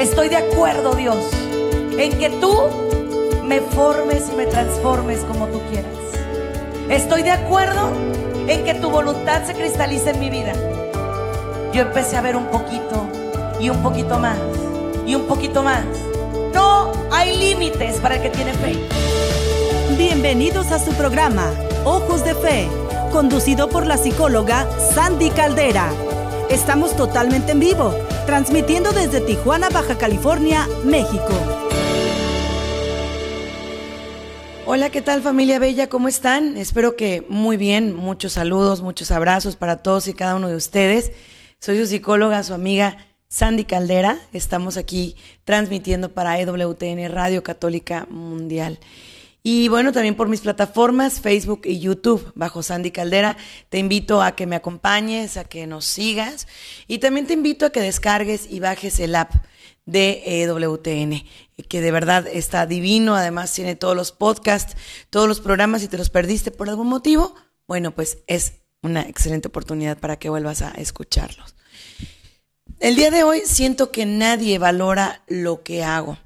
Estoy de acuerdo, Dios, en que tú me formes y me transformes como tú quieras. Estoy de acuerdo en que tu voluntad se cristalice en mi vida. Yo empecé a ver un poquito y un poquito más y un poquito más. No hay límites para el que tiene fe. Bienvenidos a su programa, Ojos de Fe, conducido por la psicóloga Sandy Caldera. Estamos totalmente en vivo, transmitiendo desde Tijuana, Baja California, México. Hola, ¿qué tal familia bella? ¿Cómo están? Espero que muy bien. Muchos saludos, muchos abrazos para todos y cada uno de ustedes. Soy su psicóloga, su amiga Sandy Caldera. Estamos aquí transmitiendo para EWTN Radio Católica Mundial. Y bueno, también por mis plataformas, Facebook y YouTube, bajo Sandy Caldera. Te invito a que me acompañes, a que nos sigas. Y también te invito a que descargues y bajes el app de EWTN, que de verdad está divino. Además, tiene todos los podcasts, todos los programas. Si te los perdiste por algún motivo, bueno, pues es una excelente oportunidad para que vuelvas a escucharlos. El día de hoy siento que nadie valora lo que hago.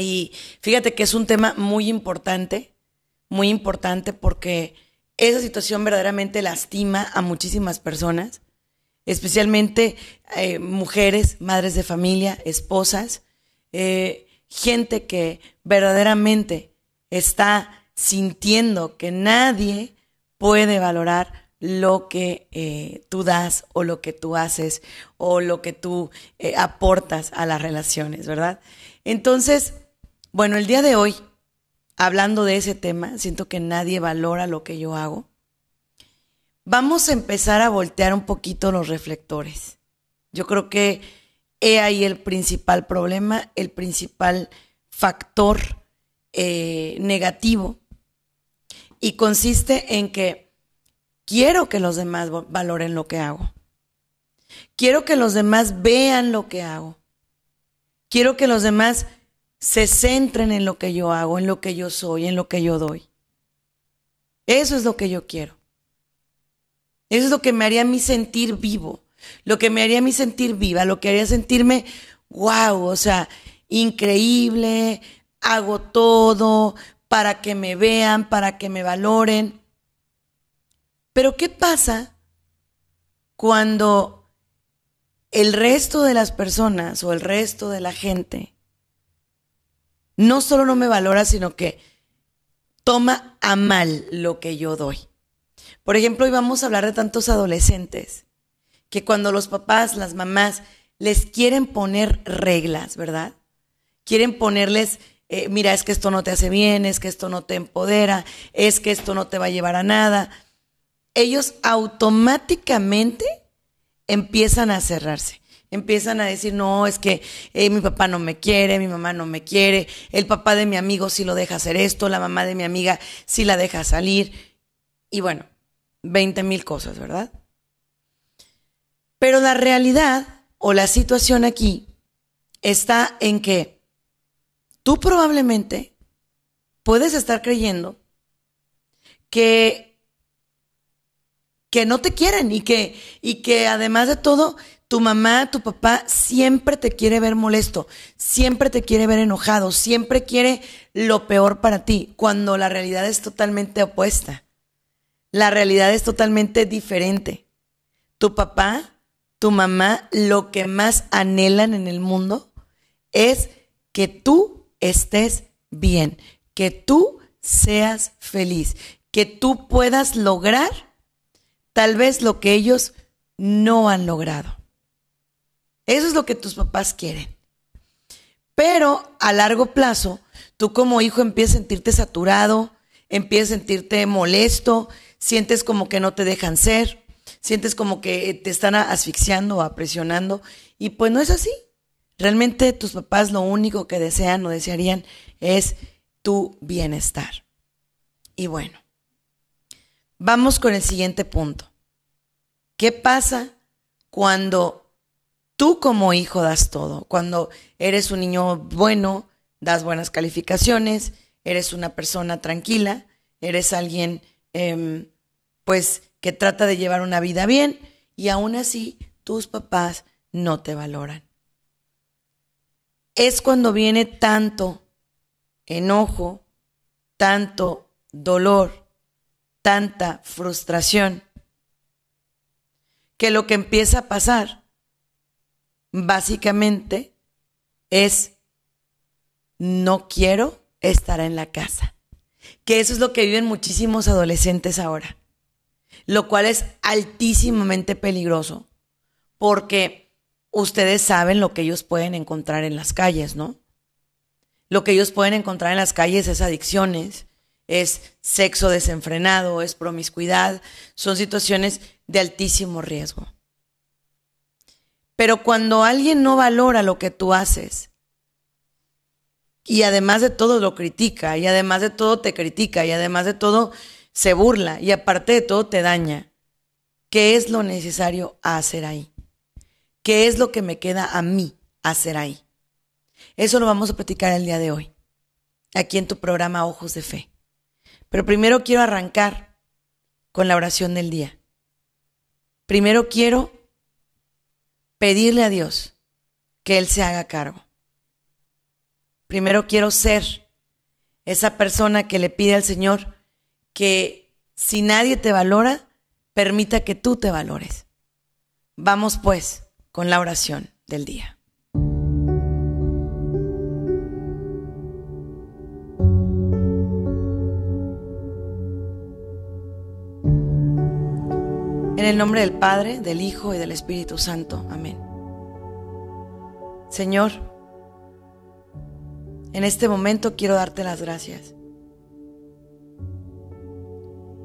Y fíjate que es un tema muy importante, muy importante porque esa situación verdaderamente lastima a muchísimas personas, especialmente eh, mujeres, madres de familia, esposas, eh, gente que verdaderamente está sintiendo que nadie puede valorar lo que eh, tú das o lo que tú haces o lo que tú aportas a las relaciones, ¿verdad? Entonces, bueno, el día de hoy, hablando de ese tema, siento que nadie valora lo que yo hago. Vamos a empezar a voltear un poquito los reflectores. Yo creo que he ahí el principal problema, el principal factor eh, negativo. Y consiste en que quiero que los demás valoren lo que hago. Quiero que los demás vean lo que hago. Quiero que los demás se centren en lo que yo hago, en lo que yo soy, en lo que yo doy. Eso es lo que yo quiero. Eso es lo que me haría a mí sentir vivo, lo que me haría a mí sentir viva, lo que haría sentirme, wow, o sea, increíble, hago todo para que me vean, para que me valoren. Pero ¿qué pasa cuando el resto de las personas o el resto de la gente no solo no me valora, sino que toma a mal lo que yo doy. Por ejemplo, hoy vamos a hablar de tantos adolescentes que cuando los papás, las mamás, les quieren poner reglas, ¿verdad? Quieren ponerles, eh, mira, es que esto no te hace bien, es que esto no te empodera, es que esto no te va a llevar a nada. Ellos automáticamente empiezan a cerrarse empiezan a decir, no, es que eh, mi papá no me quiere, mi mamá no me quiere, el papá de mi amigo sí lo deja hacer esto, la mamá de mi amiga sí la deja salir. Y bueno, 20 mil cosas, ¿verdad? Pero la realidad o la situación aquí está en que tú probablemente puedes estar creyendo que, que no te quieren y que, y que además de todo tu mamá, tu papá siempre te quiere ver molesto, siempre te quiere ver enojado, siempre quiere lo peor para ti, cuando la realidad es totalmente opuesta. La realidad es totalmente diferente. Tu papá, tu mamá, lo que más anhelan en el mundo es que tú estés bien, que tú seas feliz, que tú puedas lograr tal vez lo que ellos no han logrado. Eso es lo que tus papás quieren. Pero a largo plazo, tú como hijo empiezas a sentirte saturado, empiezas a sentirte molesto, sientes como que no te dejan ser, sientes como que te están asfixiando o presionando. Y pues no es así. Realmente tus papás lo único que desean o desearían es tu bienestar. Y bueno, vamos con el siguiente punto. ¿Qué pasa cuando tú como hijo das todo. Cuando eres un niño bueno, das buenas calificaciones, eres una persona tranquila, eres alguien em, pues que trata de llevar una vida bien y aún así tus papás no te valoran. es cuando viene tanto enojo, tanto dolor, tanta frustración, que lo que empieza a pasar básicamente es no quiero estar en la casa. Que eso es lo que viven muchísimos adolescentes ahora. Lo cual es altísimamente peligroso porque ustedes saben lo que ellos pueden encontrar en las calles, ¿no? Lo que ellos pueden encontrar en las calles es adicciones, es sexo desenfrenado, es promiscuidad, son situaciones de altísimo riesgo. Pero cuando alguien no valora lo que tú haces, y además de todo lo critica, y además de todo te critica, y además de todo se burla, y aparte de todo te daña, ¿qué es lo necesario hacer ahí? ¿Qué es lo que me queda a mí hacer ahí? Eso lo vamos a platicar el día de hoy, aquí en tu programa Ojos de Fe. Pero primero quiero arrancar con la oración del día. Primero quiero pedirle a Dios que Él se haga cargo. Primero quiero ser esa persona que le pide al Señor que si nadie te valora, permita que tú te valores. Vamos pues con la oración del día. En el nombre del Padre, del Hijo y del Espíritu Santo. Amén. Señor, en este momento quiero darte las gracias.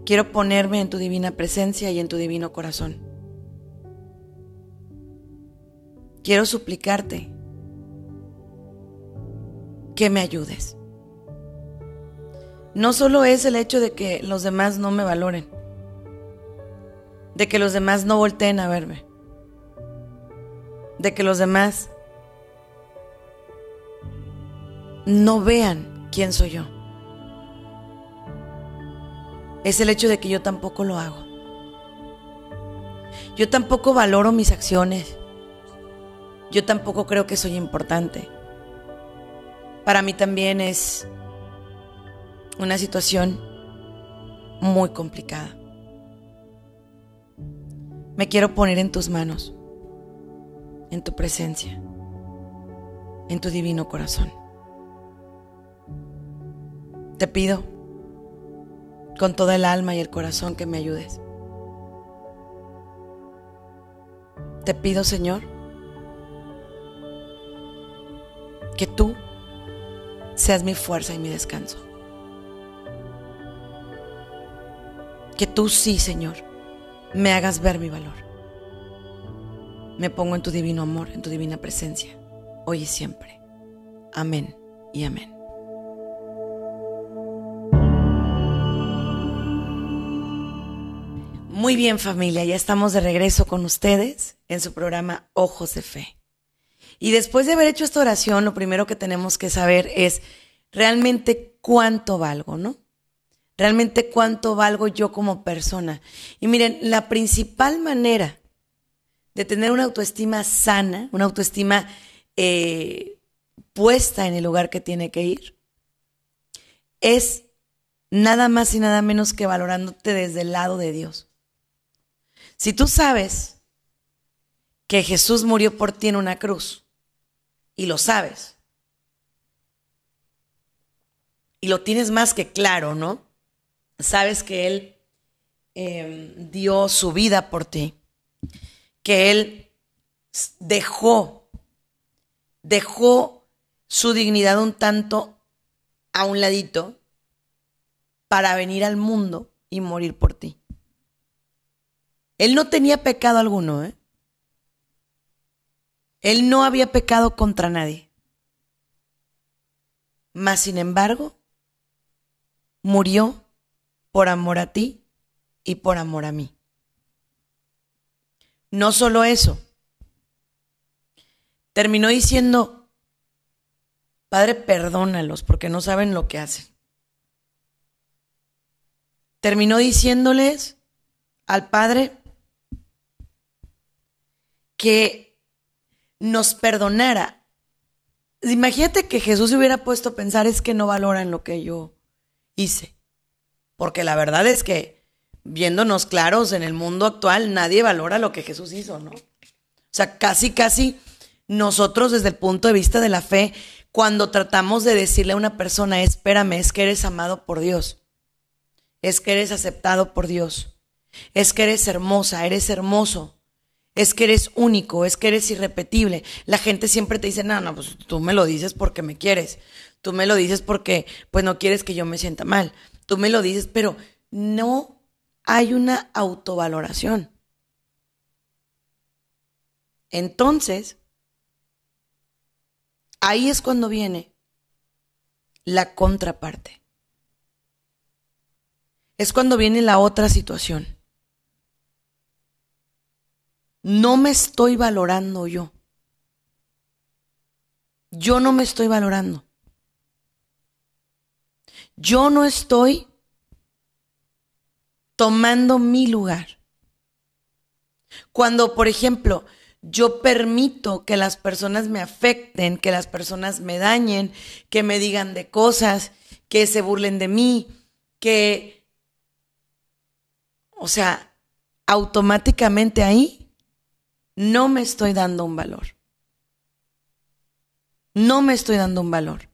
Quiero ponerme en tu divina presencia y en tu divino corazón. Quiero suplicarte que me ayudes. No solo es el hecho de que los demás no me valoren, de que los demás no volteen a verme, de que los demás no vean quién soy yo. Es el hecho de que yo tampoco lo hago. Yo tampoco valoro mis acciones. Yo tampoco creo que soy importante. Para mí también es una situación muy complicada. Me quiero poner en tus manos, en tu presencia, en tu divino corazón. Te pido con toda el alma y el corazón que me ayudes. Te pido, Señor, que tú seas mi fuerza y mi descanso. Que tú sí, Señor, me hagas ver mi valor. Me pongo en tu divino amor, en tu divina presencia, hoy y siempre. Amén y amén. Muy bien familia, ya estamos de regreso con ustedes en su programa Ojos de Fe. Y después de haber hecho esta oración, lo primero que tenemos que saber es realmente cuánto valgo, ¿no? Realmente cuánto valgo yo como persona. Y miren, la principal manera de tener una autoestima sana, una autoestima eh, puesta en el lugar que tiene que ir, es nada más y nada menos que valorándote desde el lado de Dios. Si tú sabes que Jesús murió por ti en una cruz, y lo sabes, y lo tienes más que claro, ¿no? Sabes que Él em, dio su vida por ti, que Él dejó, dejó su dignidad un tanto a un ladito para venir al mundo y morir por ti. Él no tenía pecado alguno, ¿eh? Él no había pecado contra nadie. Mas, sin embargo, murió por amor a ti y por amor a mí. No solo eso, terminó diciendo, Padre, perdónalos porque no saben lo que hacen. Terminó diciéndoles al Padre que nos perdonara imagínate que Jesús se hubiera puesto a pensar es que no valoran lo que yo hice. Porque la verdad es que, viéndonos claros, en el mundo actual nadie valora lo que Jesús hizo, ¿no? O sea, casi, casi nosotros desde el punto de vista de la fe, cuando tratamos de decirle a una persona, espérame, es que eres amado por Dios, es que eres aceptado por Dios, es que eres hermosa, eres hermoso, es que eres único, es que eres irrepetible. La gente siempre te dice, no, no, pues tú me lo dices porque me quieres, tú me lo dices porque pues no quieres que yo me sienta mal, tú me lo dices, pero no hay una autovaloración. Entonces, ahí es cuando viene la contraparte. Es cuando viene la otra situación. No me estoy valorando yo. Yo no me estoy valorando. Yo no estoy tomando mi lugar. Cuando, por ejemplo, yo permito que las personas me afecten, que las personas me dañen, que me digan de cosas, que se burlen de mí, que, o sea, automáticamente ahí no me estoy dando un valor. No me estoy dando un valor.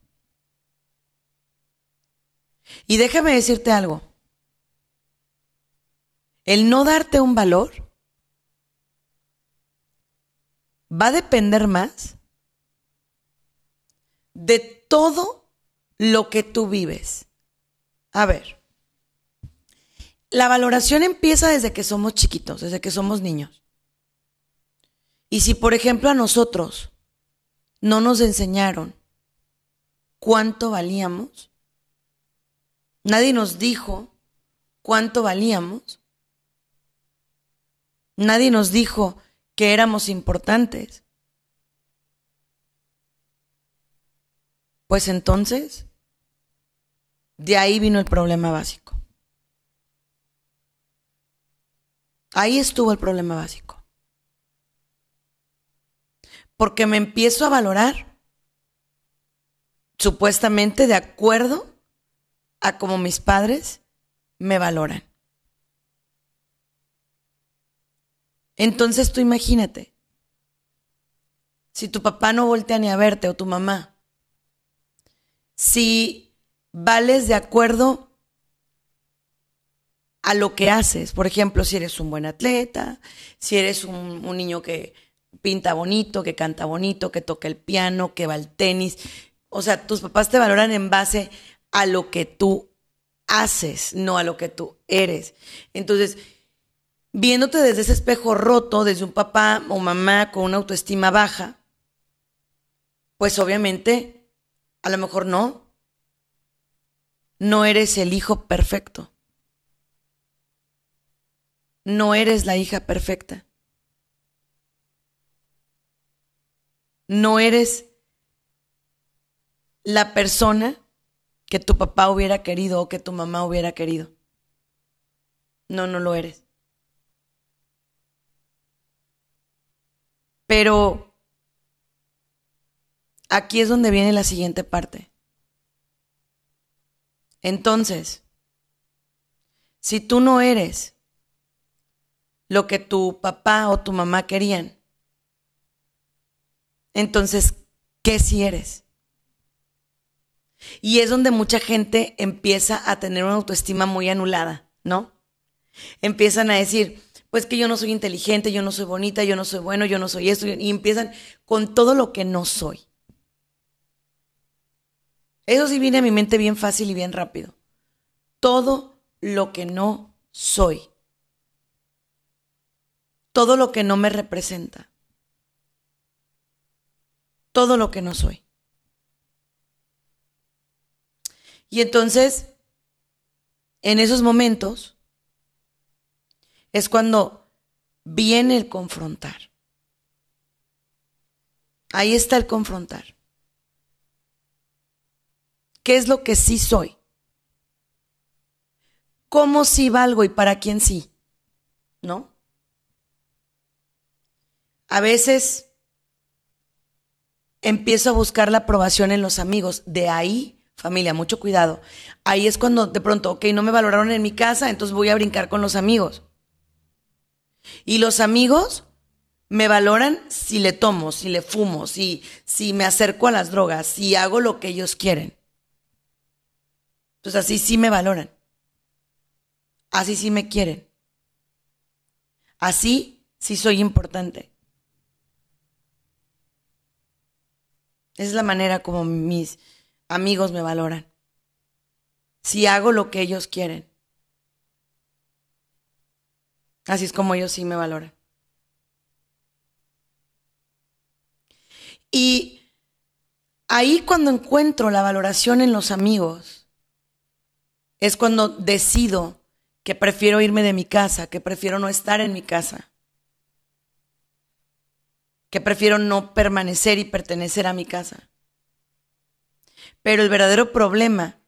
Y déjame decirte algo. El no darte un valor va a depender más de todo lo que tú vives. A ver, la valoración empieza desde que somos chiquitos, desde que somos niños. Y si, por ejemplo, a nosotros no nos enseñaron cuánto valíamos, nadie nos dijo cuánto valíamos, nadie nos dijo que éramos importantes. Pues entonces, de ahí vino el problema básico. Ahí estuvo el problema básico. Porque me empiezo a valorar supuestamente de acuerdo a como mis padres me valoran. Entonces tú imagínate, si tu papá no voltea ni a verte o tu mamá, si vales de acuerdo a lo que haces, por ejemplo, si eres un buen atleta, si eres un, niño que pinta bonito, que canta bonito, que toca el piano, que va al tenis, o sea, tus papás te valoran en base a lo que tú haces, no a lo que tú eres. Entonces, viéndote desde ese espejo roto, desde un papá o mamá con una autoestima baja, pues obviamente, a lo mejor no. No eres el hijo perfecto. No eres la hija perfecta. No eres la persona que tu papá hubiera querido o que tu mamá hubiera querido. No, no lo eres. Pero aquí es donde viene la siguiente parte. Entonces, si tú no eres lo que tu papá o tu mamá querían, entonces, ¿qué si eres? Y es donde mucha gente empieza a tener una autoestima muy anulada, ¿no? Empiezan a decir, pues que yo no soy inteligente, yo no soy bonita, yo no soy bueno, yo no soy esto, y empiezan con todo lo que no soy. Eso sí viene a mi mente bien fácil y bien rápido. Todo lo que no soy. Todo lo que no me representa. Todo lo que no soy. Y entonces, en esos momentos, es cuando viene el confrontar. Ahí está el confrontar. ¿Qué es lo que sí soy? ¿Cómo sí valgo y para quién sí? ¿No? A veces empiezo a buscar la aprobación en los amigos. De ahí, familia, mucho cuidado. Ahí es cuando de pronto, ok, no me valoraron en mi casa, entonces voy a brincar con los amigos. Y los amigos me valoran si le tomo, si le fumo, si, si me acerco a las drogas, si hago lo que ellos quieren. Entonces así sí me valoran. Así sí me quieren. Así sí soy importante. es la manera como mis amigos me valoran. Si hago lo que ellos quieren. Así es como ellos sí me valoran. Y ahí cuando encuentro la valoración en los amigos, es cuando decido que prefiero irme de mi casa, que prefiero no estar en mi casa que prefiero no permanecer y pertenecer a mi casa. Pero el verdadero problema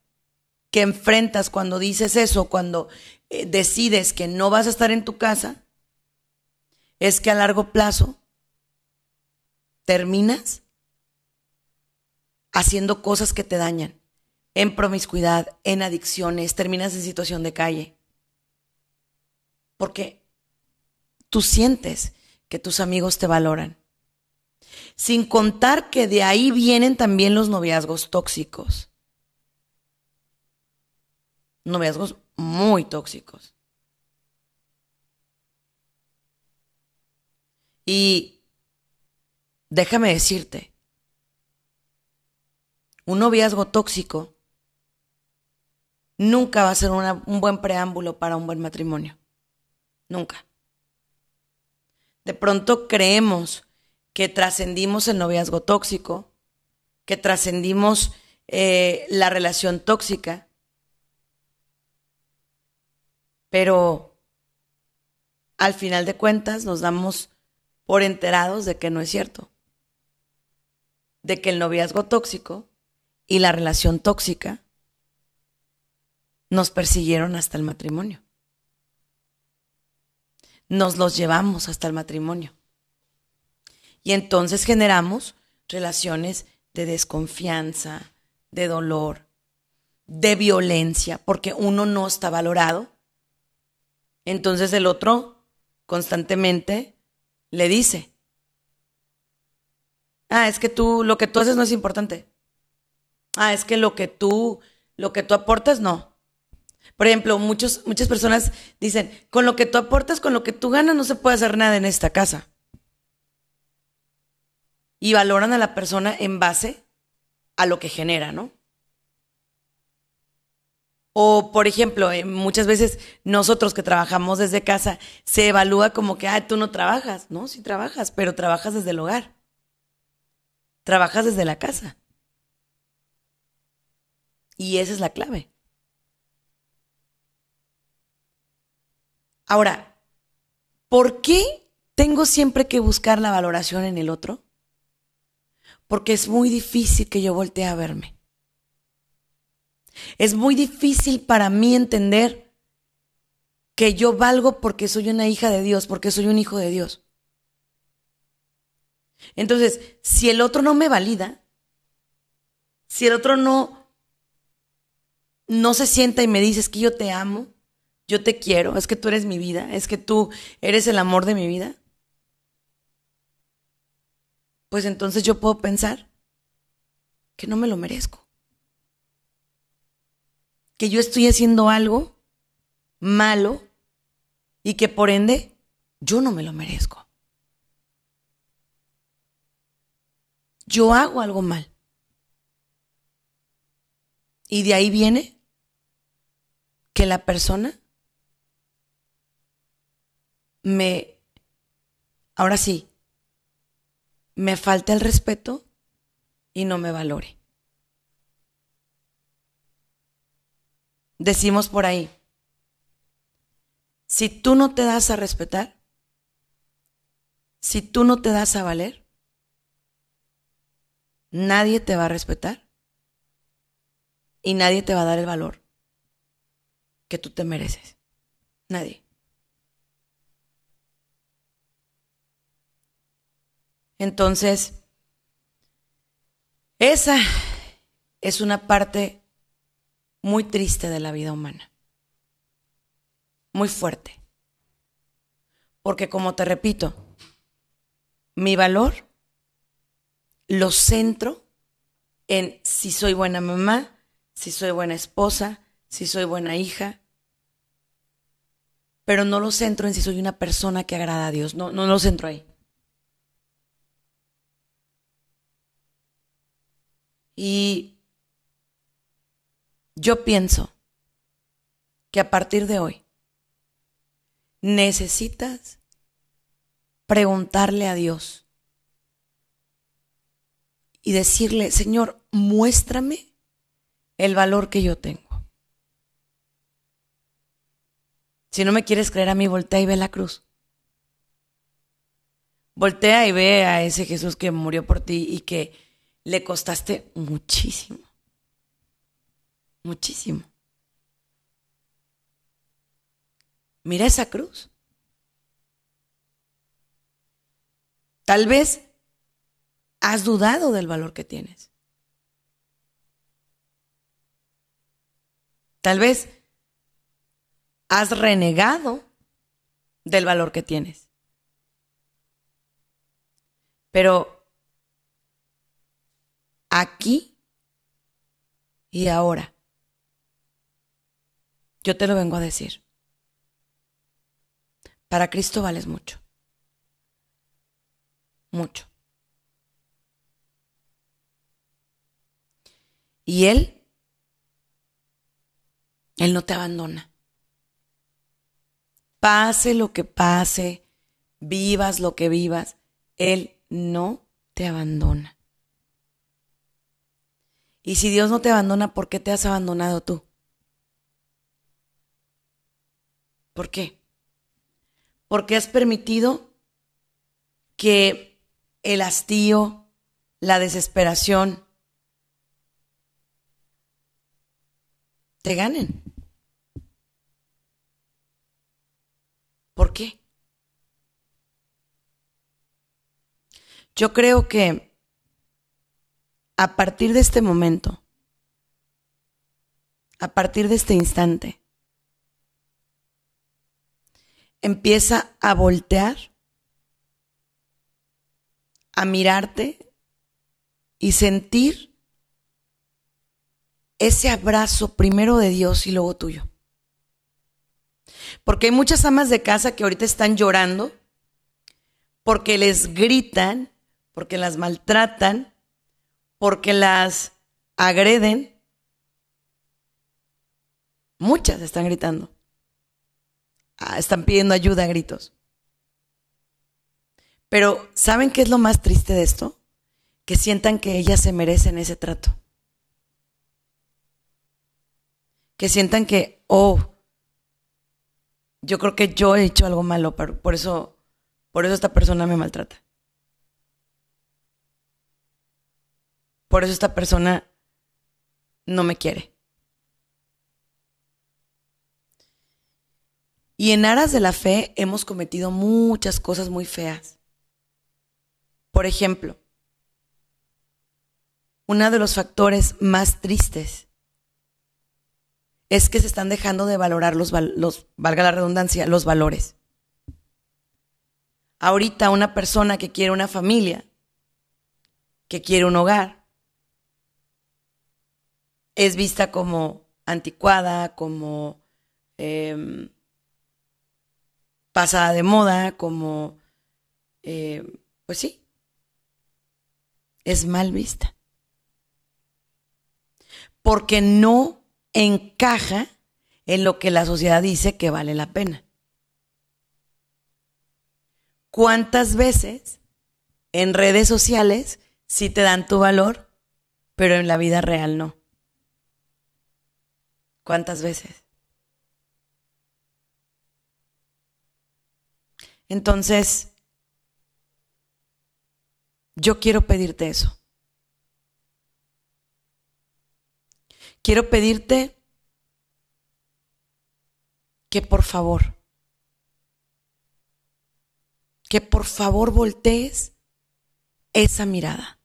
que enfrentas cuando dices eso, cuando eh, decides que no vas a estar en tu casa, es que a largo plazo terminas haciendo cosas que te dañan, en promiscuidad, en adicciones, terminas en situación de calle. Porque tú sientes que tus amigos te valoran. Sin contar que de ahí vienen también los noviazgos tóxicos. Noviazgos muy tóxicos. Y déjame decirte, un noviazgo tóxico nunca va a ser un buen preámbulo para un buen matrimonio. Nunca. De pronto creemos que trascendimos el noviazgo tóxico, que trascendimos eh, la relación tóxica, pero al final de cuentas nos damos por enterados de que no es cierto, de que el noviazgo tóxico y la relación tóxica nos persiguieron hasta el matrimonio. Nos los llevamos hasta el matrimonio. Y entonces generamos relaciones de desconfianza, de dolor, de violencia, porque uno no está valorado. Entonces el otro constantemente le dice, ah, es que tú, lo que tú haces no es importante. Ah, es que lo que tú, lo que tú aportas, no. Por ejemplo, muchos, muchas personas dicen, con lo que tú aportas, con lo que tú ganas, no se puede hacer nada en esta casa y valoran a la persona en base a lo que genera, ¿no? O, por ejemplo, eh, muchas veces nosotros que trabajamos desde casa, se evalúa como que, ah, tú no trabajas. No, sí trabajas, pero trabajas desde el hogar. Trabajas desde la casa. Y esa es la clave. Ahora, ¿por qué tengo siempre que buscar la valoración en el otro? Porque es muy difícil que yo voltee a verme. Es muy difícil para mí entender que yo valgo porque soy una hija de Dios, porque soy un hijo de Dios. Entonces, si el otro no me valida, si el otro no no se sienta y me dice es que yo te amo, yo te quiero, es que tú eres mi vida, es que tú eres el amor de mi vida, pues entonces yo puedo pensar que no me lo merezco. Que yo estoy haciendo algo malo y que por ende yo no me lo merezco. Yo hago algo mal. Y de ahí viene que la persona me, ahora sí, me falta el respeto y no me valore. Decimos por ahí, si tú no te das a respetar, si tú no te das a valer, nadie te va a respetar y nadie te va a dar el valor que tú te mereces. Nadie. Entonces, Esa es una parte muy triste de la vida humana. Muy fuerte. Porque como te repito, mi valor lo centro en si soy buena mamá, si soy buena esposa, si soy buena hija, pero no lo centro en si soy una persona que agrada a Dios, no, no lo centro ahí. Y yo pienso que a partir de hoy necesitas preguntarle a Dios y decirle, Señor, muéstrame el valor que yo tengo. Si no me quieres creer a mí, voltea y ve la cruz. Voltea y ve a ese Jesús que murió por ti y que le costaste muchísimo. Muchísimo. Mira esa cruz. Tal vez has dudado del valor que tienes. Tal vez has renegado del valor que tienes. Pero aquí y ahora, yo te lo vengo a decir. Para Cristo vales mucho. Mucho. Y Él, Él no te abandona pase lo que pase, vivas lo que vivas, Él no te abandona. Y si Dios no te abandona, ¿por qué te has abandonado tú? ¿Por qué? Porque has permitido que el hastío, la desesperación, te ganen. ¿Por qué? Yo creo que a partir de este momento, a partir de este instante, empieza a voltear, a mirarte y sentir ese abrazo primero de Dios y luego tuyo. Porque hay muchas amas de casa que ahorita están llorando porque les gritan, porque las maltratan, porque las agreden. Muchas están gritando. Ah, están pidiendo ayuda a gritos. Pero ¿saben qué es lo más triste de esto? Que sientan que ellas se merecen ese trato. Que sientan que, oh, yo creo que yo he hecho algo malo, por eso, por eso esta persona me maltrata. Por eso esta persona no me quiere. Y en aras de la fe hemos cometido muchas cosas muy feas. Por ejemplo, uno de los factores más tristes es que se están dejando de valorar los, los, valga la redundancia, los valores. Ahorita una persona que quiere una familia, que quiere un hogar, es vista como anticuada, como em, pasada de moda, como, eh, pues sí, es mal vista. Porque no encaja en lo que la sociedad dice que vale la pena. ¿Cuántas veces en redes sociales sí te dan tu valor, pero en la vida real no? ¿Cuántas veces? Entonces, yo quiero pedirte eso. quiero pedirte que por favor, que por favor voltees esa mirada.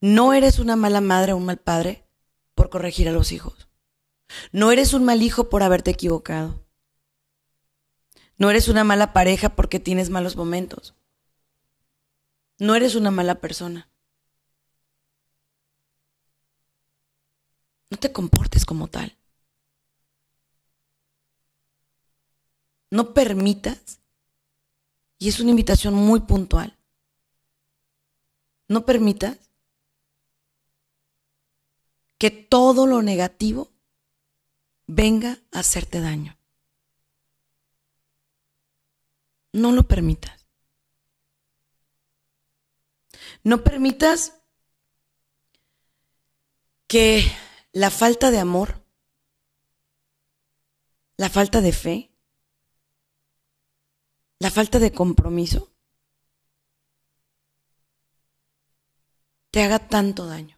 No eres una mala madre o un mal padre por corregir a los hijos. No eres un mal hijo por haberte equivocado. No eres una mala pareja porque tienes malos momentos. No eres una mala persona. No te comportes como tal. No permitas, y es una invitación muy puntual, no permitas que todo lo negativo venga a hacerte daño. No lo permitas. No permitas que la falta de amor, la falta de fe, la falta de compromiso te haga tanto daño.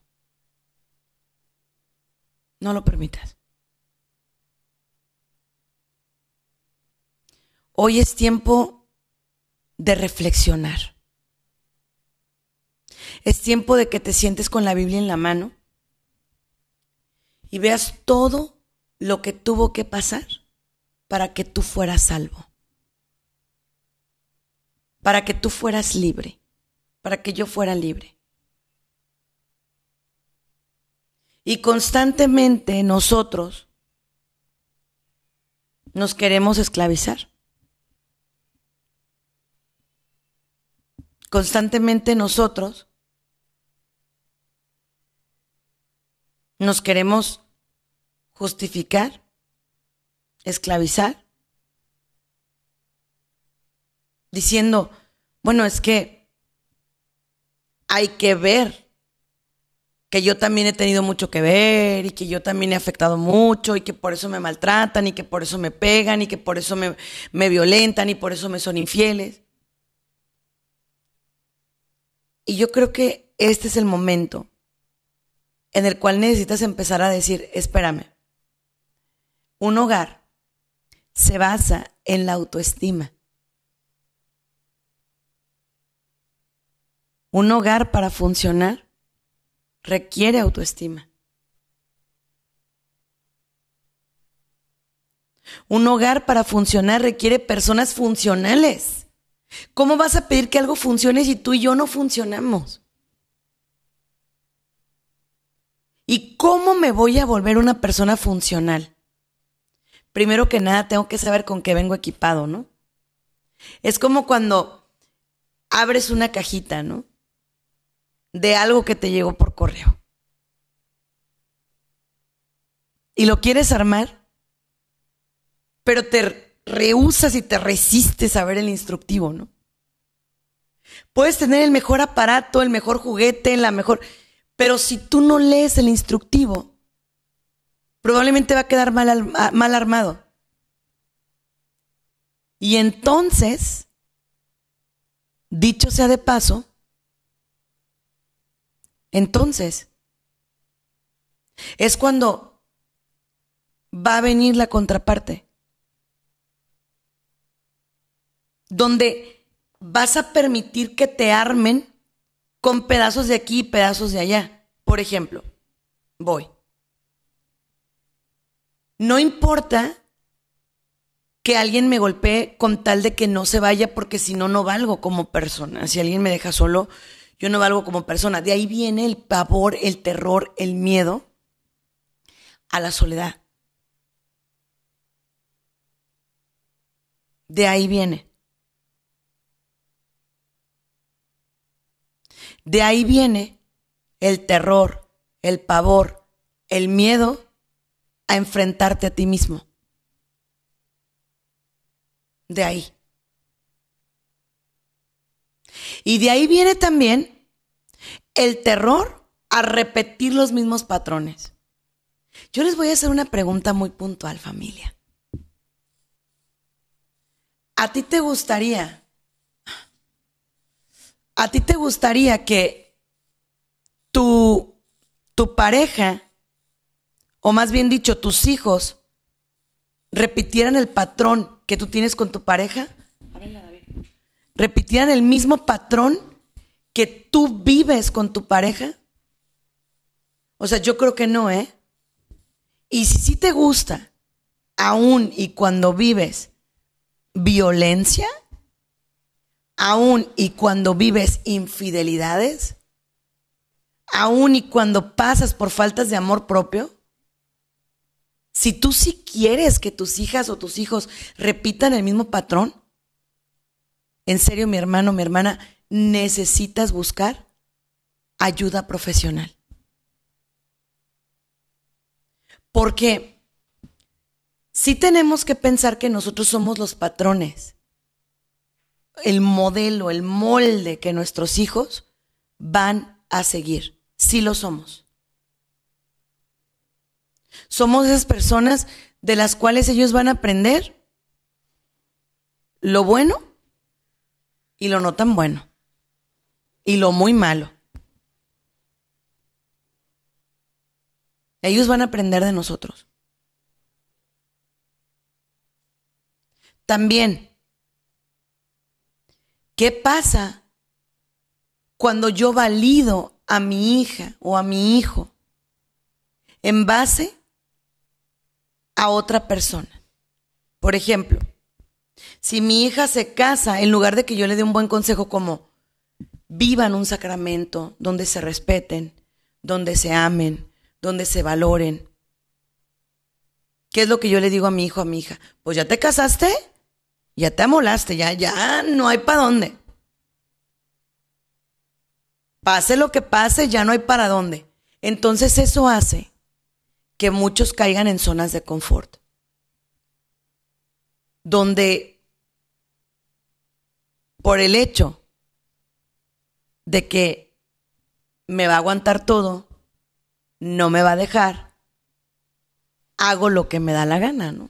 No lo permitas. Hoy es tiempo de reflexionar. Es tiempo de que te sientes con la Biblia en la mano y veas todo lo que tuvo que pasar para que tú fueras salvo, para que tú fueras libre, para que yo fuera libre. Y constantemente nosotros nos queremos esclavizar. Constantemente nosotros nos queremos justificar, esclavizar, diciendo, bueno, es que hay que ver que yo también he tenido mucho que ver y que yo también he afectado mucho y que por eso me maltratan y que por eso me pegan y que por eso me, violentan y por eso me son infieles. Y yo creo que este es el momento en el cual necesitas empezar a decir, espérame, un hogar se basa en la autoestima. Un hogar para funcionar requiere autoestima. Un hogar para funcionar requiere personas funcionales. ¿Cómo vas a pedir que algo funcione si tú y yo no funcionamos? ¿Y cómo me voy a volver una persona funcional? Primero que nada, tengo que saber con qué vengo equipado, ¿no? Es como cuando abres una cajita, ¿no? De algo que te llegó por correo. Y lo quieres armar, pero te rehusas y te resistes a ver el instructivo, ¿no? Puedes tener el mejor aparato, el mejor juguete, la mejor... Pero si tú no lees el instructivo, probablemente va a quedar mal, mal armado. Y entonces, dicho sea de paso, entonces, es cuando va a venir la contraparte, donde vas a permitir que te armen con pedazos de aquí y pedazos de allá. Por ejemplo, voy. No importa que alguien me golpee con tal de que no se vaya porque si no, no valgo como persona. Si alguien me deja solo, yo no valgo como persona. De ahí viene el pavor, el terror, el miedo a la soledad. De ahí viene. De ahí viene el terror, el pavor, el miedo a enfrentarte a ti mismo. De ahí. Y de ahí viene también el terror a repetir los mismos patrones. Yo les voy a hacer una pregunta muy puntual, familia. ¿A ti te gustaría, a ti te gustaría que tu, tu pareja, o más bien dicho, tus hijos, repitieran el patrón que tú tienes con tu pareja? Repitieran el mismo patrón que tú vives con tu pareja? O sea, yo creo que no, ¿eh? Y si sí te gusta, aún y cuando vives violencia, aún y cuando vives infidelidades, aún y cuando pasas por faltas de amor propio, si tú sí quieres que tus hijas o tus hijos repitan el mismo patrón, en serio mi hermano, mi hermana, necesitas buscar ayuda profesional. Porque sí tenemos que pensar que nosotros somos los patrones, el modelo, el molde que nuestros hijos van a seguir. Sí lo somos. Somos esas personas de las cuales ellos van a aprender lo bueno y lo no tan bueno y lo muy malo. Ellos van a aprender de nosotros. También, ¿qué pasa cuando yo valido a mi hija o a mi hijo en base a otra persona? Por ejemplo, si mi hija se casa, en lugar de que yo le dé un buen consejo como vivan un sacramento donde se respeten, donde se amen, donde se valoren. ¿Qué es lo que yo le digo a mi hijo, a mi hija? Pues ya te casaste, ya te amolaste, ya, ya no hay para dónde. Pase lo que pase, ya no hay para dónde. Entonces eso hace que muchos caigan en zonas de confort, donde por el hecho de que me va a aguantar todo, no me va a dejar, hago lo que me da la gana, ¿no?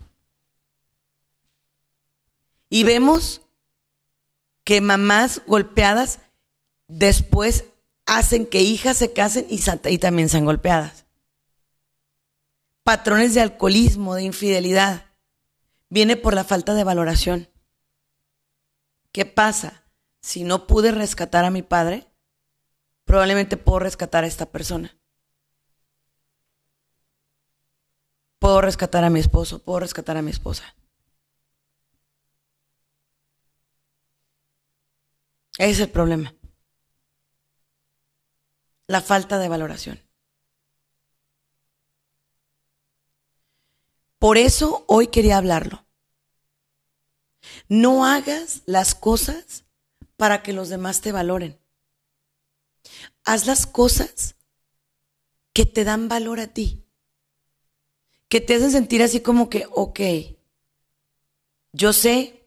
Y vemos que mamás golpeadas después hacen que hijas se casen y, y también sean golpeadas. Patrones de alcoholismo, de infidelidad, viene por la falta de valoración. ¿Qué pasa? Si no pude rescatar a mi padre, probablemente puedo rescatar a esta persona. Puedo rescatar a mi esposo, puedo rescatar a mi esposa. Ese es el problema. La falta de valoración. Por eso hoy quería hablarlo. No hagas las cosas para que los demás te valoren. Haz las cosas que te dan valor a ti que te hacen sentir así como que, ok, yo sé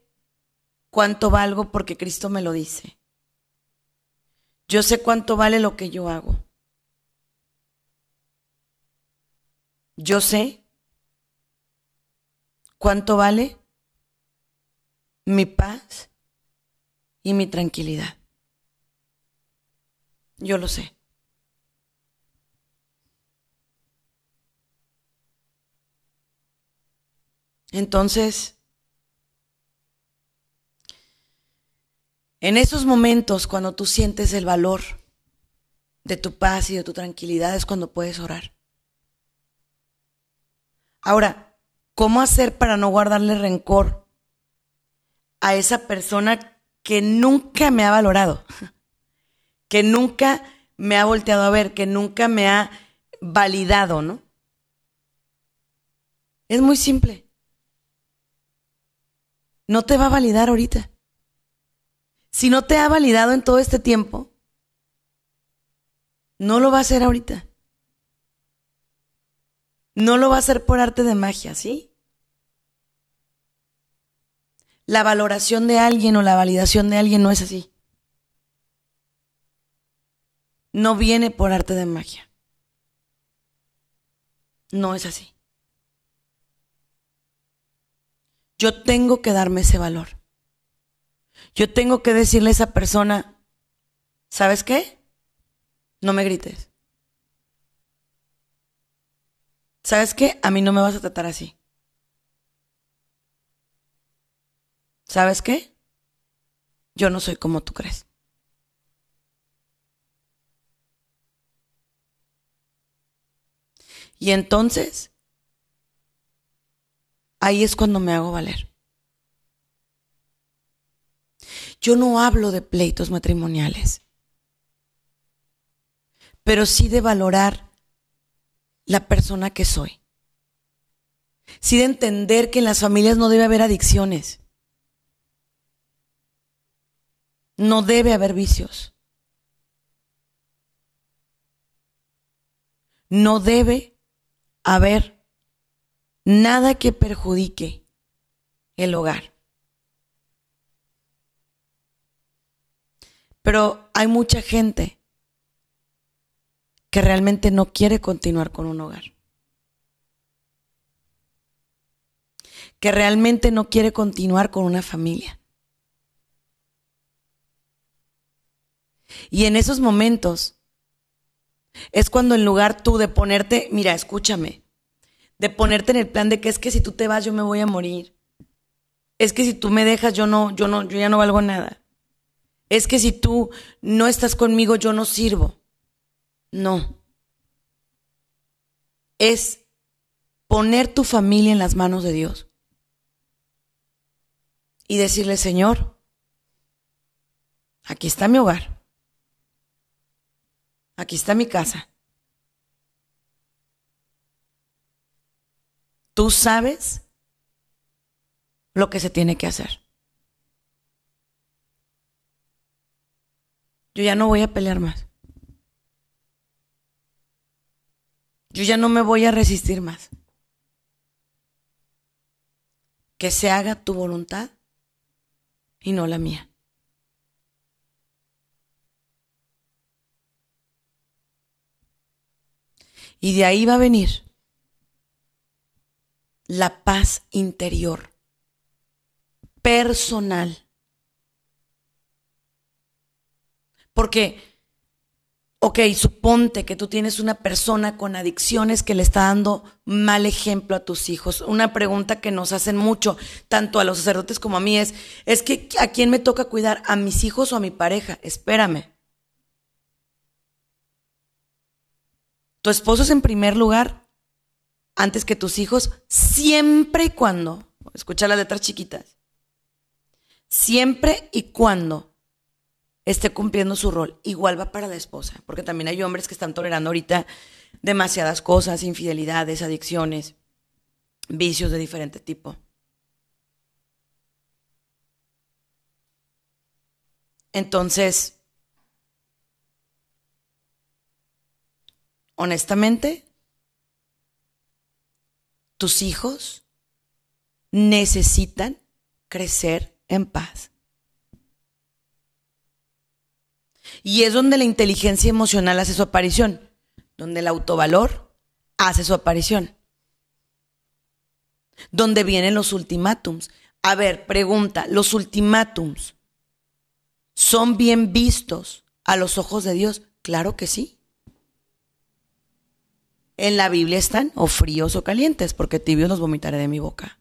cuánto valgo porque Cristo me lo dice. Yo sé cuánto vale lo que yo hago. Yo sé cuánto vale mi paz y mi tranquilidad. Yo lo sé. Entonces, en esos momentos cuando tú sientes el valor de tu paz y de tu tranquilidad es cuando puedes orar. Ahora, ¿cómo hacer para no guardarle rencor a esa persona que nunca me ha valorado? Que nunca me ha volteado a ver, que nunca me ha validado, ¿no? Es muy simple no te va a validar ahorita. Si no te ha validado en todo este tiempo, no lo va a hacer ahorita. No lo va a hacer por arte de magia, ¿sí? La valoración de alguien o la validación de alguien no es así. No viene por arte de magia. No es así. Yo tengo que darme ese valor. Yo tengo que decirle a esa persona, ¿sabes qué? No me grites. ¿Sabes qué? A mí no me vas a tratar así. ¿Sabes qué? Yo no soy como tú crees. Y entonces, ahí es cuando me hago valer. Yo no hablo de pleitos matrimoniales, pero sí de valorar la persona que soy. Sí de entender que en las familias no debe haber adicciones. No debe haber vicios. No debe haber nada que perjudique el hogar. Pero hay mucha gente que realmente no quiere continuar con un hogar. Que realmente no quiere continuar con una familia. Y en esos momentos es cuando en lugar tú de ponerte, mira, escúchame, de ponerte en el plan de que es que si tú te vas yo me voy a morir. Es que si tú me dejas yo no, yo no, yo ya no valgo nada. Es que si tú no estás conmigo yo no sirvo. No. Es poner tu familia en las manos de Dios. Y decirle, Señor, aquí está mi hogar. Aquí está mi casa. Tú sabes lo que se tiene que hacer. Yo ya no voy a pelear más. Yo ya no me voy a resistir más. Que se haga tu voluntad y no la mía. Y de ahí va a venir la paz interior, personal. Porque, ok, suponte que tú tienes una persona con adicciones que le está dando mal ejemplo a tus hijos. Una pregunta que nos hacen mucho, tanto a los sacerdotes como a mí, es, es que ¿a quién me toca cuidar? ¿A mis hijos o a mi pareja? Espérame. Tu esposo es en primer lugar antes que tus hijos, siempre y cuando, escucha las letras chiquitas, siempre y cuando esté cumpliendo su rol. Igual va para la esposa, porque también hay hombres que están tolerando ahorita demasiadas cosas, infidelidades, adicciones, vicios de diferente tipo. Entonces, honestamente, tus hijos necesitan crecer en paz. Y es donde la inteligencia emocional hace su aparición, donde el autovalor hace su aparición, donde vienen los ultimátums. A ver, pregunta, ¿los ultimátums son bien vistos a los ojos de Dios? Claro que sí. En la Biblia están o fríos o calientes, porque tibios los vomitaré de mi boca.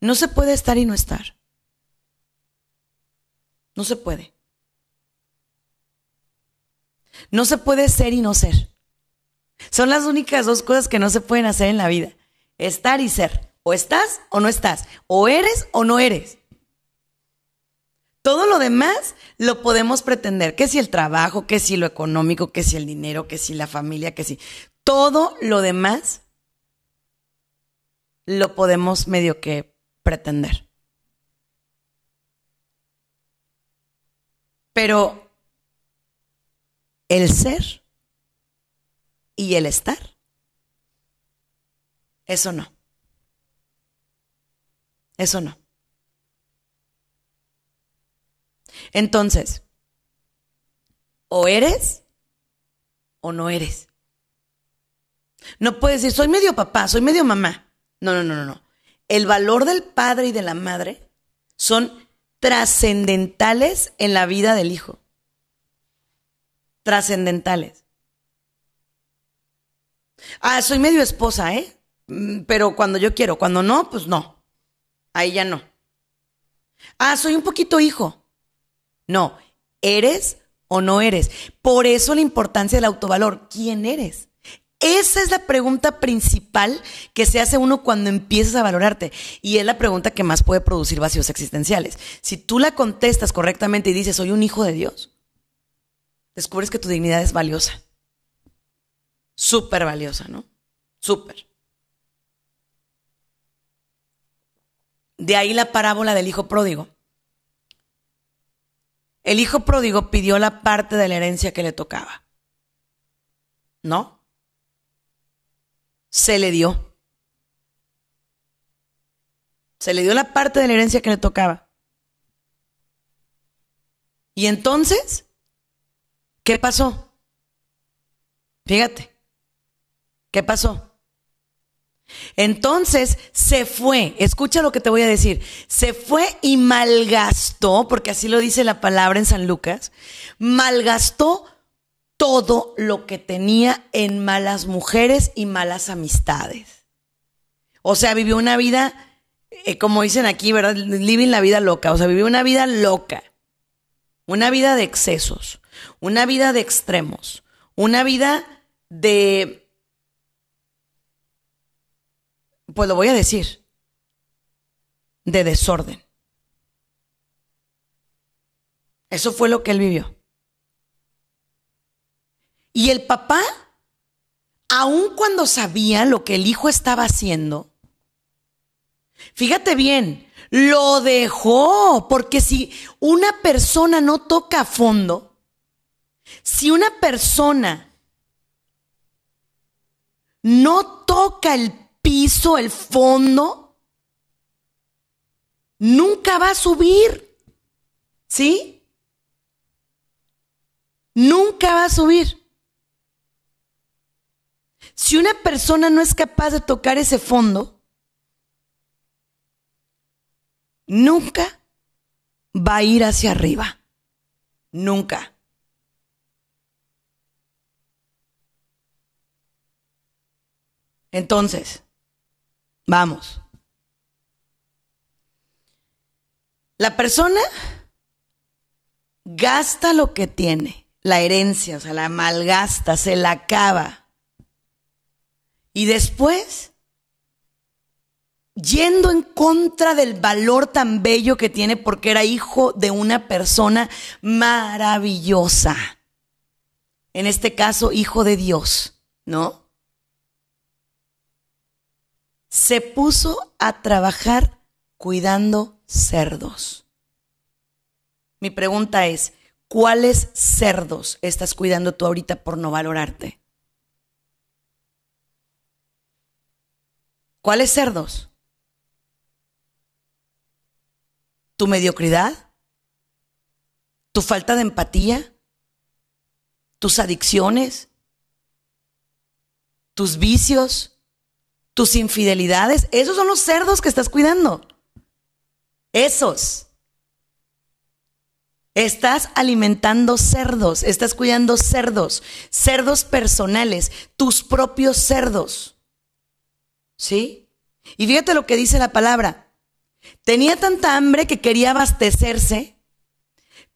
No se puede estar y no estar. No se puede. No se puede ser y no ser. Son las únicas dos cosas que no se pueden hacer en la vida. Estar y ser. O estás o no estás. O eres o no eres. Todo lo demás lo podemos pretender, que si el trabajo, que si lo económico, que si el dinero, que si la familia, que si... Todo lo demás lo podemos medio que pretender. Pero el ser y el estar, eso no. Eso no. Entonces, o eres o no eres. No puedes decir, soy medio papá, soy medio mamá. No, no, no, no. El valor del padre y de la madre son trascendentales en la vida del hijo. Trascendentales. Ah, soy medio esposa, ¿eh? Mm, pero cuando yo quiero, cuando no, pues no. Ahí ya no. Ah, soy un poquito hijo. No, eres o no eres. Por eso la importancia del autovalor. ¿Quién eres? Esa es la pregunta principal que se hace uno cuando empiezas a valorarte. Y es la pregunta que más puede producir vacíos existenciales. Si tú la contestas correctamente y dices, soy un hijo de Dios, descubres que tu dignidad es valiosa. Súper valiosa, ¿no? Súper. De ahí la parábola del hijo pródigo. El hijo pródigo pidió la parte de la herencia que le tocaba. ¿No? Se le dio. Se le dio la parte de la herencia que le tocaba. Y entonces, ¿qué pasó? Fíjate, ¿qué pasó? Entonces se fue, escucha lo que te voy a decir, se fue y malgastó, porque así lo dice la palabra en San Lucas, malgastó todo lo que tenía en malas mujeres y malas amistades. O sea, vivió una vida, eh, como dicen aquí, ¿verdad? Living la vida loca, o sea, vivió una vida loca, una vida de excesos, una vida de extremos, una vida de pues lo voy a decir, de desorden. Eso fue lo que él vivió. Y el papá, aun cuando sabía lo que el hijo estaba haciendo, fíjate bien, lo dejó, porque si una persona no toca a fondo, si una persona no toca el piso, el fondo, nunca va a subir. ¿Sí? Nunca va a subir. Si una persona no es capaz de tocar ese fondo, nunca va a ir hacia arriba. Nunca. Entonces, Vamos. La persona gasta lo que tiene, la herencia, o sea, la malgasta, se la acaba. Y después, yendo en contra del valor tan bello que tiene porque era hijo de una persona maravillosa. En este caso, hijo de Dios, ¿no? Se puso a trabajar cuidando cerdos. Mi pregunta es, ¿cuáles cerdos estás cuidando tú ahorita por no valorarte? ¿Cuáles cerdos? ¿Tu mediocridad? ¿Tu falta de empatía? ¿Tus adicciones? ¿Tus vicios? Tus infidelidades, esos son los cerdos que estás cuidando. Esos. Estás alimentando cerdos, estás cuidando cerdos, cerdos personales, tus propios cerdos. ¿Sí? Y fíjate lo que dice la palabra. Tenía tanta hambre que quería abastecerse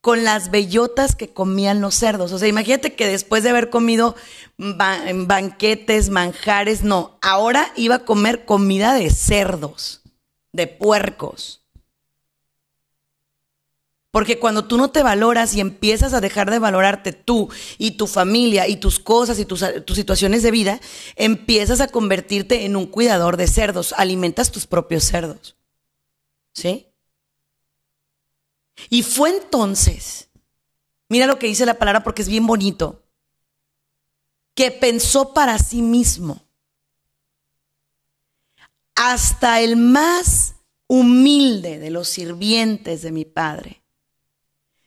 con las bellotas que comían los cerdos. O sea, imagínate que después de haber comido banquetes, manjares, no, ahora iba a comer comida de cerdos, de puercos. Porque cuando tú no te valoras y empiezas a dejar de valorarte tú y tu familia y tus cosas y tus, situaciones de vida, empiezas a convertirte en un cuidador de cerdos, alimentas tus propios cerdos. ¿Sí? Y fue entonces, mira lo que dice la palabra porque es bien bonito, que pensó para sí mismo. Hasta el más humilde de los sirvientes de mi Padre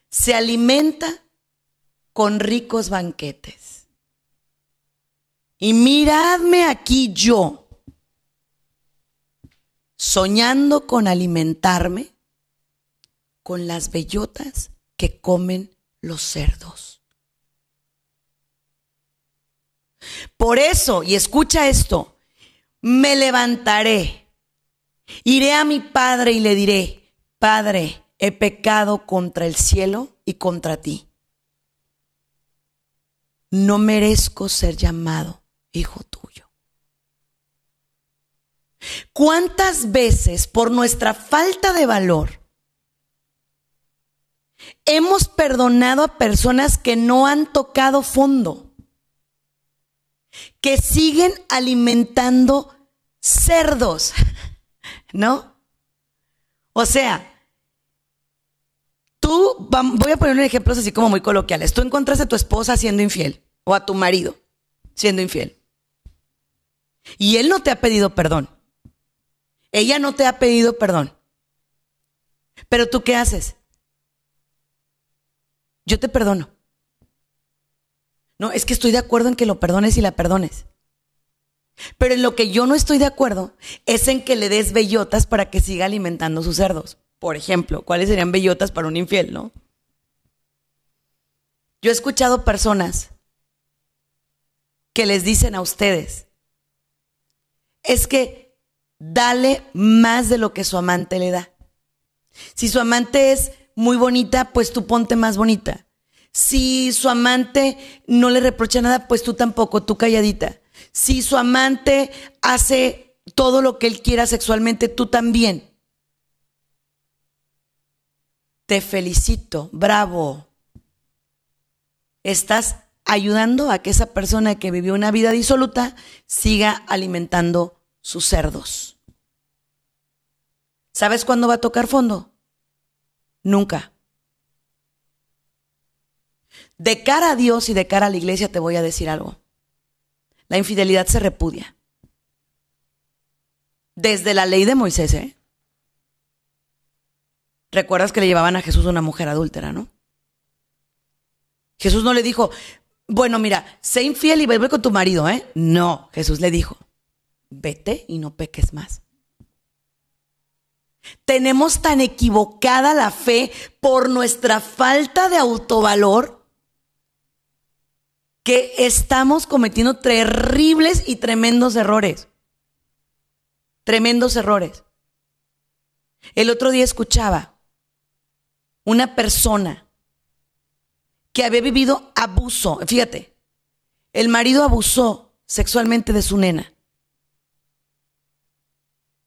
se alimenta con ricos banquetes. Y miradme aquí yo, soñando con alimentarme con las bellotas que comen los cerdos. Por eso, y escucha esto, me levantaré, iré a mi padre y le diré, Padre, he pecado contra el cielo y contra ti. no merezco ser llamado hijo tuyo. ¿Cuántas veces por nuestra falta de valor hemos perdonado a personas que no han tocado fondo, que siguen alimentando cerdos, ¿no? O sea, tú, voy a poner un ejemplo así como muy coloquiales, tú encontraste a tu esposa siendo infiel o a tu marido siendo infiel. Y él no te ha pedido perdón. Ella no te ha pedido perdón. Pero tú qué haces? Yo te perdono. No, es que estoy de acuerdo en que lo perdones y la perdones. Pero en lo que yo no estoy de acuerdo es en que le des bellotas para que siga alimentando sus cerdos. Por ejemplo, ¿cuáles serían bellotas para un infiel, no? Yo he escuchado personas que les dicen a ustedes, es que dale más de lo que su amante le da. Si su amante es muy bonita, pues tú ponte más bonita. Si su amante no le reprocha nada, pues tú tampoco, tú calladita. Si su amante hace todo lo que él quiera sexualmente, tú también. Te felicito, bravo. Estás ayudando a que esa persona que vivió una vida disoluta siga alimentando sus cerdos. ¿Sabes cuándo va a tocar fondo? Nunca. De cara a Dios y de cara a la iglesia te voy a decir algo. La infidelidad se repudia. Desde la ley de Moisés, ¿eh? Recuerdas que le llevaban a Jesús una mujer adúltera, ¿no? Jesús no le dijo, bueno, mira, sé infiel y vuelve con tu marido, ¿eh? No, Jesús le dijo, vete y no peques más. Tenemos tan equivocada la fe por nuestra falta de autovalor que estamos cometiendo terribles y tremendos errores. Tremendos errores. El otro día escuchaba una persona que había vivido abuso. Fíjate, el marido abusó sexualmente de su nena.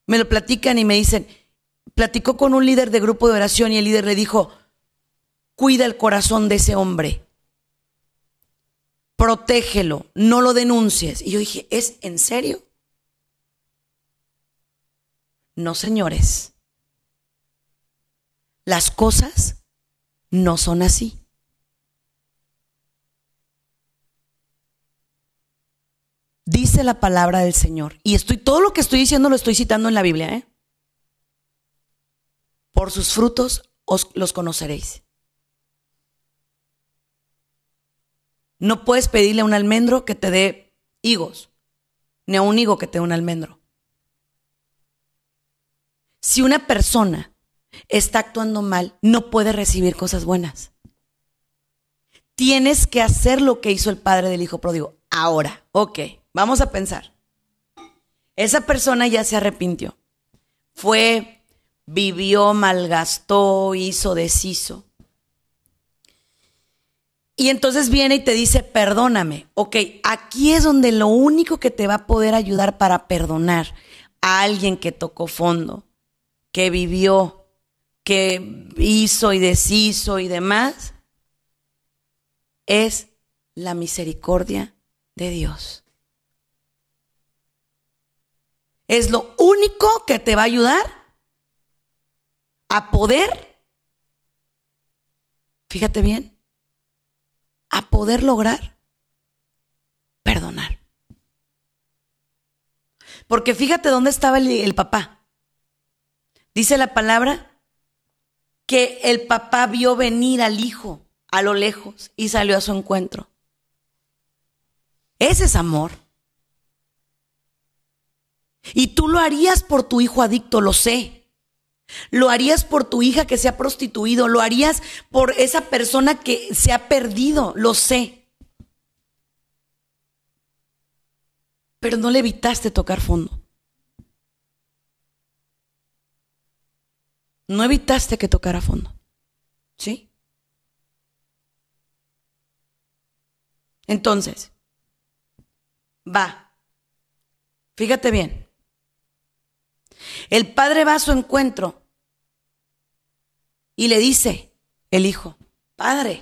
Me lo platican y me dicen, platicó con un líder de grupo de oración y el líder le dijo, cuida el corazón de ese hombre, protégelo, no lo denuncies. Y yo dije, ¿es en serio? No, señores. Las cosas no son así. Dice la palabra del Señor. Y estoy, todo lo que estoy diciendo lo estoy citando en la Biblia, ¿eh? Por sus frutos os los conoceréis. No puedes pedirle a un almendro que te dé higos, ni a un higo que te dé un almendro. Si una persona está actuando mal, no puede recibir cosas buenas. Tienes que hacer lo que hizo el padre del hijo pródigo. Ahora, ok, vamos a pensar. Esa persona ya se arrepintió. Fue vivió, malgastó, hizo, deshizo. Y entonces viene y te dice, perdóname. Ok, aquí es donde lo único que te va a poder ayudar para perdonar a alguien que tocó fondo, que vivió, que hizo y deshizo y demás, es la misericordia de Dios. Es lo único que te va a ayudar a poder, fíjate bien, a poder lograr perdonar. Porque fíjate dónde estaba el, papá. Dice la palabra que el papá vio venir al hijo a lo lejos y salió a su encuentro. Ese es amor. Y tú lo harías por tu hijo adicto, lo sé. Lo harías por tu hija que se ha prostituido, lo harías por esa persona que se ha perdido, lo sé. Pero no le evitaste tocar fondo. No evitaste que tocara fondo. ¿Sí? Entonces, va. Fíjate bien. El padre va a su encuentro y le dice, el hijo, Padre,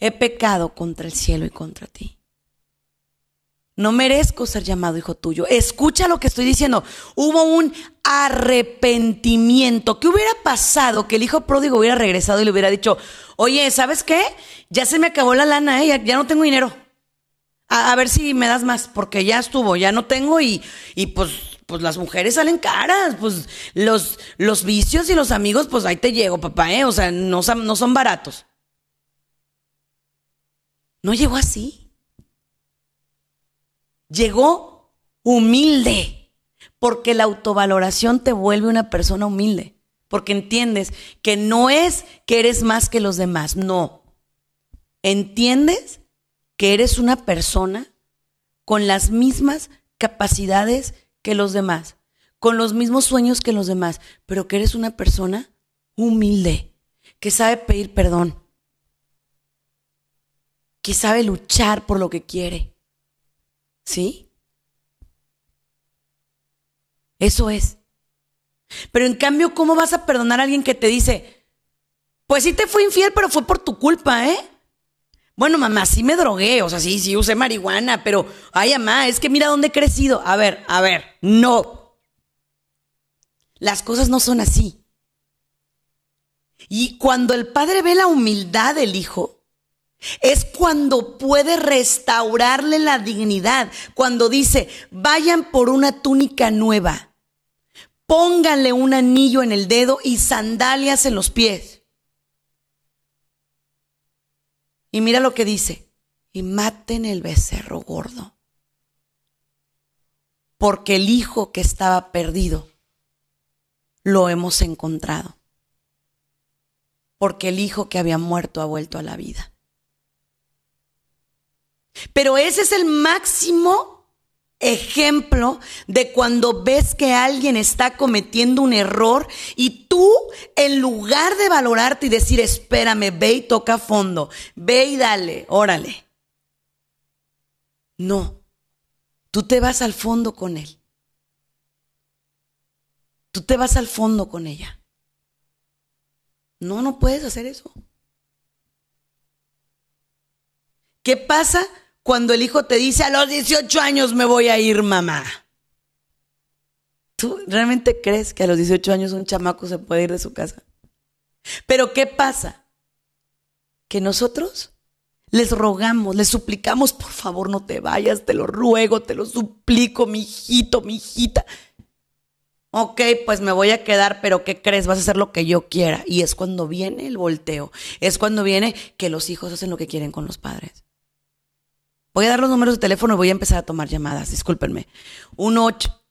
he pecado contra el cielo y contra ti. No merezco ser llamado hijo tuyo. Escucha lo que estoy diciendo. Hubo un arrepentimiento. ¿Qué hubiera pasado que el hijo pródigo hubiera regresado y le hubiera dicho, oye, ¿sabes qué? Ya se me acabó la lana, ¿eh? ya, no tengo dinero. A, ver si me das más, porque ya estuvo, ya no tengo y, y pues, pues las mujeres salen caras, pues los, los vicios y los amigos, pues ahí te llego, papá, ¿eh? O sea, no, no son baratos. No llegó así. Llegó humilde, porque la autovaloración te vuelve una persona humilde, porque entiendes que no es que eres más que los demás, no. Entiendes que eres una persona con las mismas capacidades que los demás, con los mismos sueños que los demás, pero que eres una persona humilde, que sabe pedir perdón, que sabe luchar por lo que quiere ¿Sí? Eso es. Pero en cambio, ¿cómo vas a perdonar a alguien que te dice, pues sí te fui infiel, pero fue por tu culpa, ¿eh? Bueno, mamá, sí me drogué, o sea, sí, sí usé marihuana, pero, ay, mamá, es que mira dónde he crecido. A ver, a ver, no. Las cosas no son así. Y cuando el padre ve la humildad del hijo, es cuando puede restaurarle la dignidad, cuando dice, vayan por una túnica nueva, pónganle un anillo en el dedo y sandalias en los pies. Y mira lo que dice, y maten el becerro gordo, porque el hijo que estaba perdido lo hemos encontrado, porque el hijo que había muerto ha vuelto a la vida. Pero ese es el máximo ejemplo de cuando ves que alguien está cometiendo un error y tú, en lugar de valorarte y decir, espérame, ve y toca fondo, ve y dale, órale. No, tú te vas al fondo con él. Tú te vas al fondo con ella. No, no puedes hacer eso. ¿Qué pasa cuando el hijo te dice a los 18 años me voy a ir, mamá? ¿Tú realmente crees que a los 18 años un chamaco se puede ir de su casa? Pero ¿qué pasa? Que nosotros les rogamos, les suplicamos, por favor no te vayas, te lo ruego, te lo suplico, mi hijito, mi hijita. Ok, pues me voy a quedar, pero ¿qué crees? Vas a hacer lo que yo quiera. Y es cuando viene el volteo, es cuando viene que los hijos hacen lo que quieren con los padres. Voy a dar los números de teléfono y voy a empezar a tomar llamadas, discúlpenme. Un 8.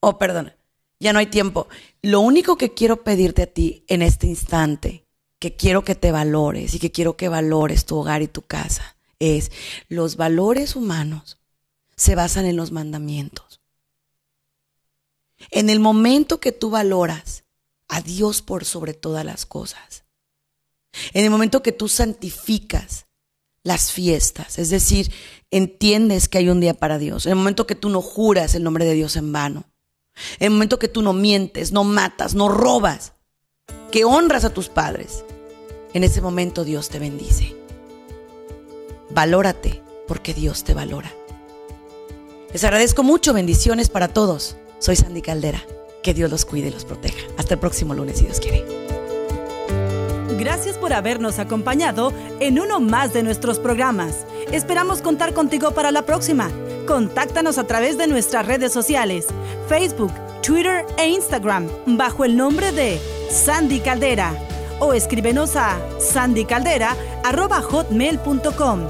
Oh, perdón, ya no hay tiempo. Lo único que quiero pedirte a ti en este instante, que quiero que te valores y que quiero que valores tu hogar y tu casa, es los valores humanos se basan en los mandamientos. En el momento que tú valoras a Dios por sobre todas las cosas, en el momento que tú santificas las fiestas, es decir, entiendes que hay un día para Dios, en el momento que tú no juras el nombre de Dios en vano, en el momento que tú no mientes, no matas, no robas, que honras a tus padres, en ese momento Dios te bendice. Valórate porque Dios te valora. Les agradezco mucho, bendiciones para todos. Soy Sandy Caldera. Que Dios los cuide y los proteja. Hasta el próximo lunes, si Dios quiere. Gracias por habernos acompañado en uno más de nuestros programas. Esperamos contar contigo para la próxima. Contáctanos a través de nuestras redes sociales, Facebook, Twitter e Instagram, bajo el nombre de Sandy Caldera. O escríbenos a sandycaldera.hotmail.com.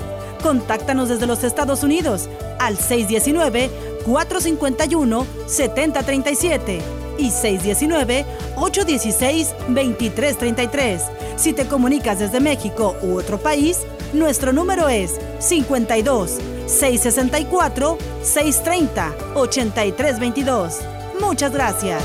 Contáctanos desde los Estados Unidos al 619-451-7037 y 619-816-2333. Si te comunicas desde México u otro país, nuestro número es 52 664 630 8322. Muchas gracias.